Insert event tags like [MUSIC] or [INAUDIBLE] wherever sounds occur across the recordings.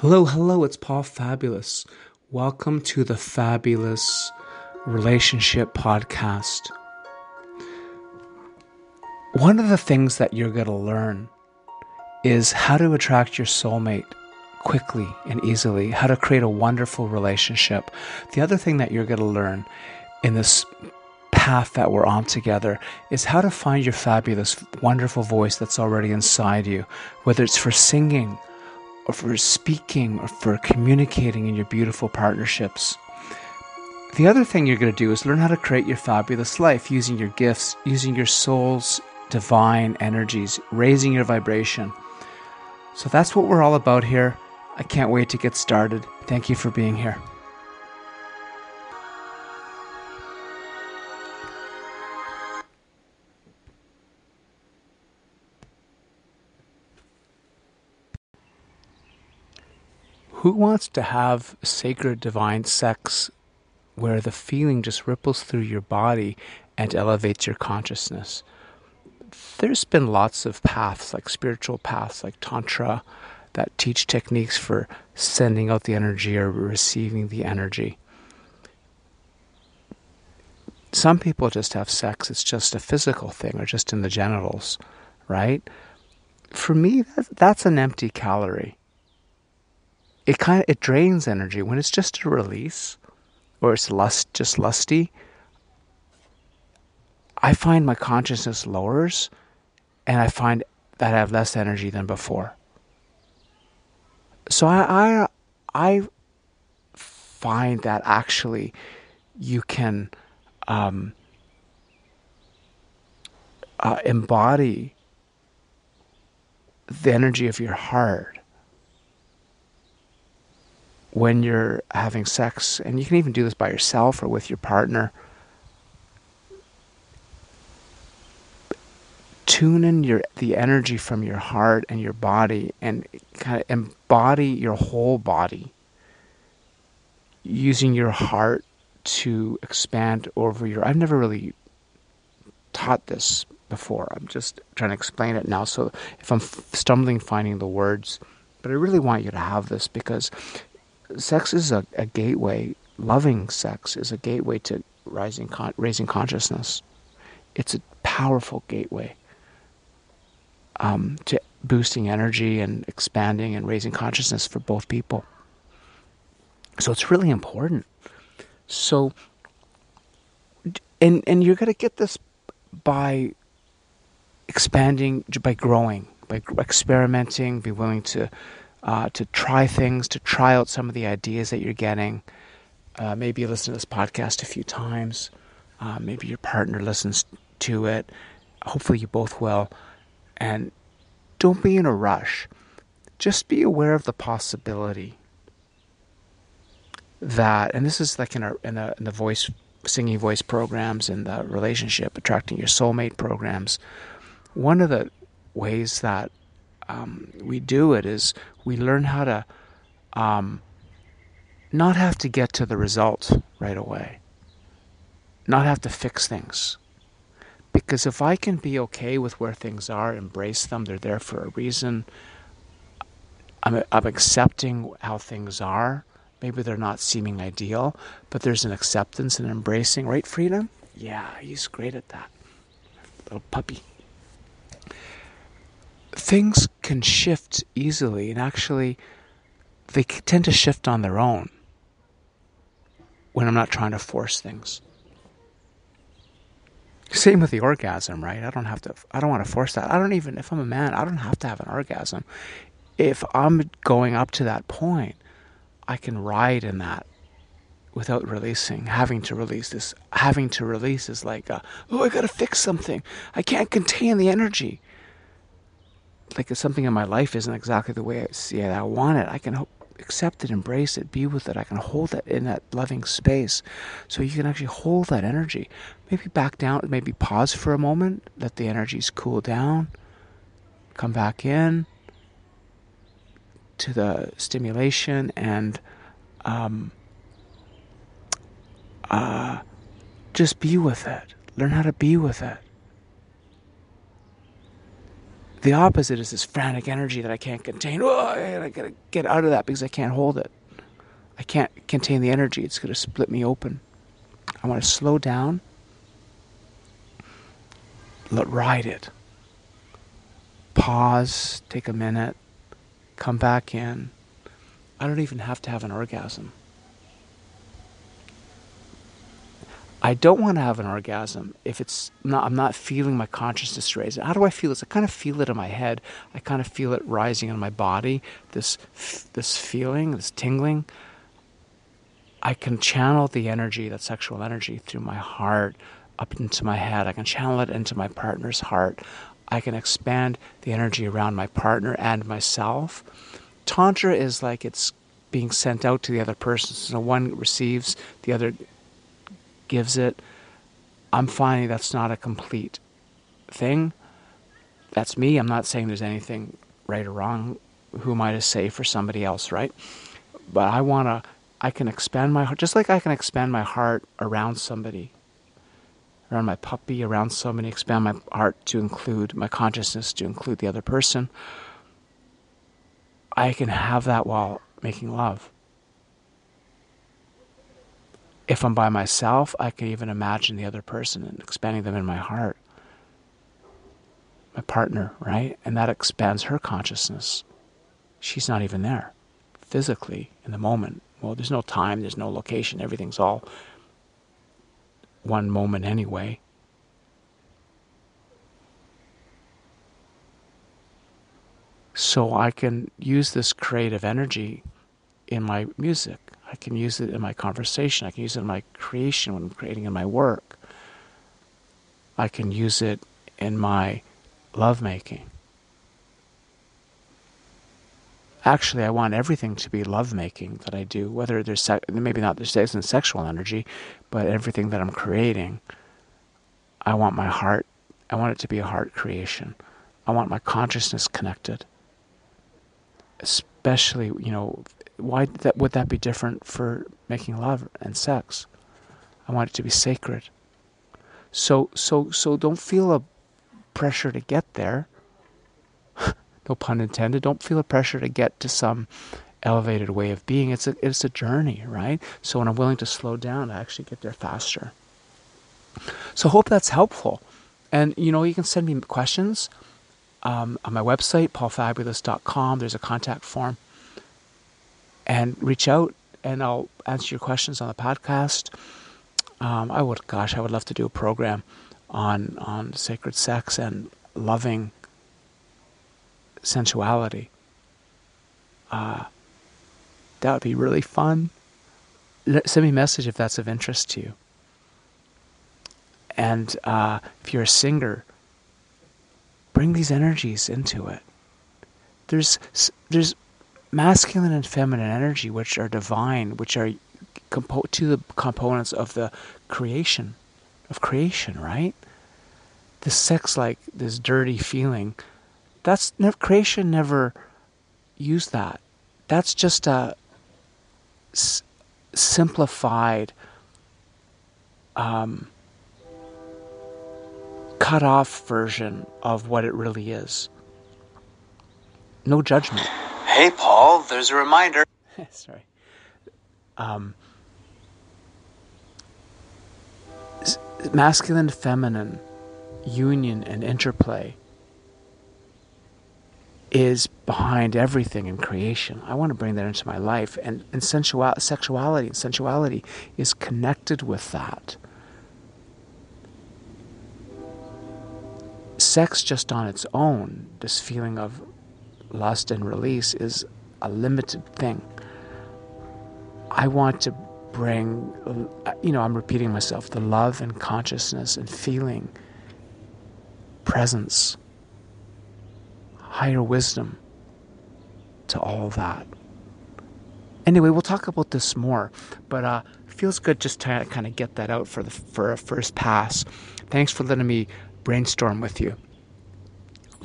Hello, hello, it's Paul Fabulous. Welcome to the Fabulous Relationship Podcast. One of the things that you're going to learn is how to attract your soulmate quickly and easily, how to create a wonderful relationship. The other thing that you're going to learn in this path that we're on together is how to find your fabulous, wonderful voice that's already inside you, whether it's for singing or for speaking or for communicating in your beautiful partnerships. The other thing you're going to do is learn how to create your fabulous life using your gifts, using your soul's divine energies, raising your vibration. So that's what we're all about here. I can't wait to get started. Thank you for being here. Who wants to have sacred divine sex where the feeling just ripples through your body and elevates your consciousness? There's been lots of paths, like spiritual paths, like Tantra, that teach techniques for sending out the energy or receiving the energy. Some people just have sex, it's just a physical thing or just in the genitals, right? For me, that's an empty calorie it kind of it drains energy. When it's just a release or it's lust just lusty i find my consciousness lowers and i find that i have less energy than before. So i i, I find that actually you can um, uh, embody the energy of your heart when you're having sex, and you can even do this by yourself or with your partner, tune in your the energy from your heart and your body and kind of embody your whole body using your heart to expand over your I've never really taught this before. I'm just trying to explain it now so if I'm stumbling finding the words but I really want you to have this because sex is a, a gateway. Loving sex is a gateway to rising con- raising consciousness. It's a powerful gateway um, to boosting energy and expanding and raising consciousness for both people. So it's really important. So, and and you're to get this by expanding, by growing, by experimenting, be willing to uh, to try things, to try out some of the ideas that you're getting. Uh, maybe you listen to this podcast a few times. Uh, maybe your partner listens to it. Hopefully, you both will. And don't be in a rush. Just be aware of the possibility that, and this is like in, our, in, the, in the voice, singing voice programs and the relationship, attracting your soulmate programs. One of the ways that um, we do it is we learn how to um, not have to get to the result right away, not have to fix things. Because if I can be okay with where things are, embrace them, they're there for a reason, I'm, I'm accepting how things are. Maybe they're not seeming ideal, but there's an acceptance and embracing, right, Freedom? Yeah, he's great at that. Little puppy things can shift easily, and actually, they tend to shift on their own when I'm not trying to force things. Same with the orgasm, right? I don't have to, I don't want to force that. I don't even, if I'm a man, I don't have to have an orgasm. If I'm going up to that point, I can ride in that without releasing, having to release this. Having to release is like, a, oh, I got to fix something. I can't contain the energy like if something in my life isn't exactly the way I see it, I want it, I can accept it, embrace it, be with it. I can hold it in that loving space. So you can actually hold that energy. Maybe back down, maybe pause for a moment, let the energies cool down, come back in to the stimulation and um, uh, just be with it. Learn how to be with it. The opposite is this frantic energy that I can't contain. Oh, I gotta get out of that because I can't hold it. I can't contain the energy. It's to split me open. I want to slow down. Let ride it. Pause, take a minute, come back in. I don't even have to have an orgasm. I don't want to have an orgasm if it's not I'm not feeling my consciousness raise. How do I feel this? I kind of feel it in my head. I kind of feel it rising in my body. This this feeling, this tingling. I can channel the energy, that sexual energy, through my heart up into my head. I can channel it into my partner's heart. I can expand the energy around my partner and myself. Tantra is like it's being sent out to the other person. So one receives, the other gives it. I'm finding that's not a complete thing. That's me. I'm not saying there's anything right or wrong. Who am I to say for somebody else, right? But I want to I can expand my heart, just like I can expand my heart around somebody, around my puppy, around somebody, expand my heart to include my consciousness, to include the other person. I can have that while making love. If I'm by myself, I can even imagine the other person and expanding them in my heart. My partner, right? And that expands her consciousness. She's not even there physically in the moment. Well, there's no time, there's no location, everything's all one moment anyway. So I can use this creative energy in my music. I can use it in my conversation. I can use it in my creation when I'm creating in my work. I can use it in my lovemaking actually I want everything to be lovemaking that I do, whether there's se- maybe not there's isn't sexual energy, but everything that I'm creating, I want my heart, I want it to be a heart creation. I want my consciousness connected. Especially, you know, why that would that be different for making love and sex? I want it to be sacred. So so so don't feel a pressure to get there [LAUGHS] no pun intended, don't feel a pressure to get to some elevated way of being. It's a it's a journey, right? So when I'm willing to slow down, I actually get there faster. So hope that's helpful. And you know, you can send me questions um, on my website, paulfabulous.com. There's a contact form, and reach out, and I'll answer your questions on the podcast. Um, I would, gosh, I would love to do a program on on sacred sex and loving sensuality. Uh, that would be really fun. Send me a message if that's of interest to you. And uh, if you're a singer, bring these energies into it. There's there's masculine and feminine energy, which are divine, which are compo- to the components of the creation, of creation, right? The sex, like this dirty feeling, that's never, creation never used that. That's just a s- simplified, um, cut off version of what it really is. No judgment. Hey, Paul, there's a reminder. [LAUGHS] Sorry. Um, masculine, feminine, union, and interplay is behind everything in creation. I want to bring that into my life. And, and sensual, sexuality and sensuality is connected with that. Sex just on its own, this feeling of lust and release, is a limited thing. I want to bring, you know, I'm repeating myself, the love and consciousness and feeling, presence higher wisdom to all that. Anyway, we'll talk about this more, but uh, feels good just to kind of get that out for the for a first pass. Thanks for letting me brainstorm with you.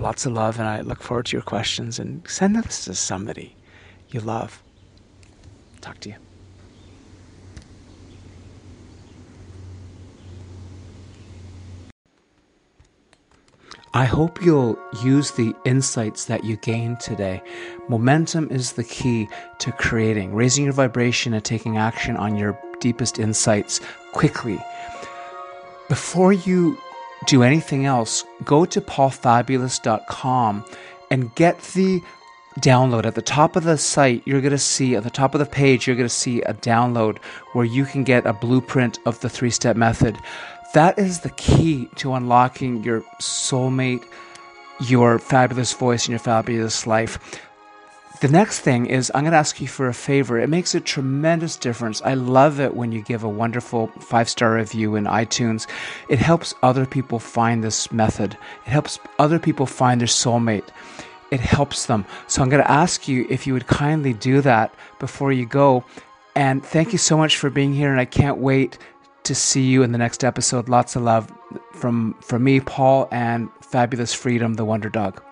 Lots of love, and I look forward to your questions. And send this to somebody you love. Talk to you. I hope you'll use the insights that you gained today. Momentum is the key to creating, raising your vibration, and taking action on your deepest insights quickly. Before you do anything else, go to paulfabulous.com and get the download. At the top of the site, you're going to see, at the top of the page, you're going to see a download where you can get a blueprint of the three step method. That is the key to unlocking your soulmate, your fabulous voice, and your fabulous life. The next thing is I'm going to ask you for a favor. It makes a tremendous difference. I love it when you give a wonderful five star review in iTunes. It helps other people find this method, it helps other people find their soulmate. It helps them. So I'm going to ask you if you would kindly do that before you go. And thank you so much for being here. And I can't wait to see you in the next episode. Lots of love from, from me, Paul, and Fabulous Freedom, the Wonder Dog.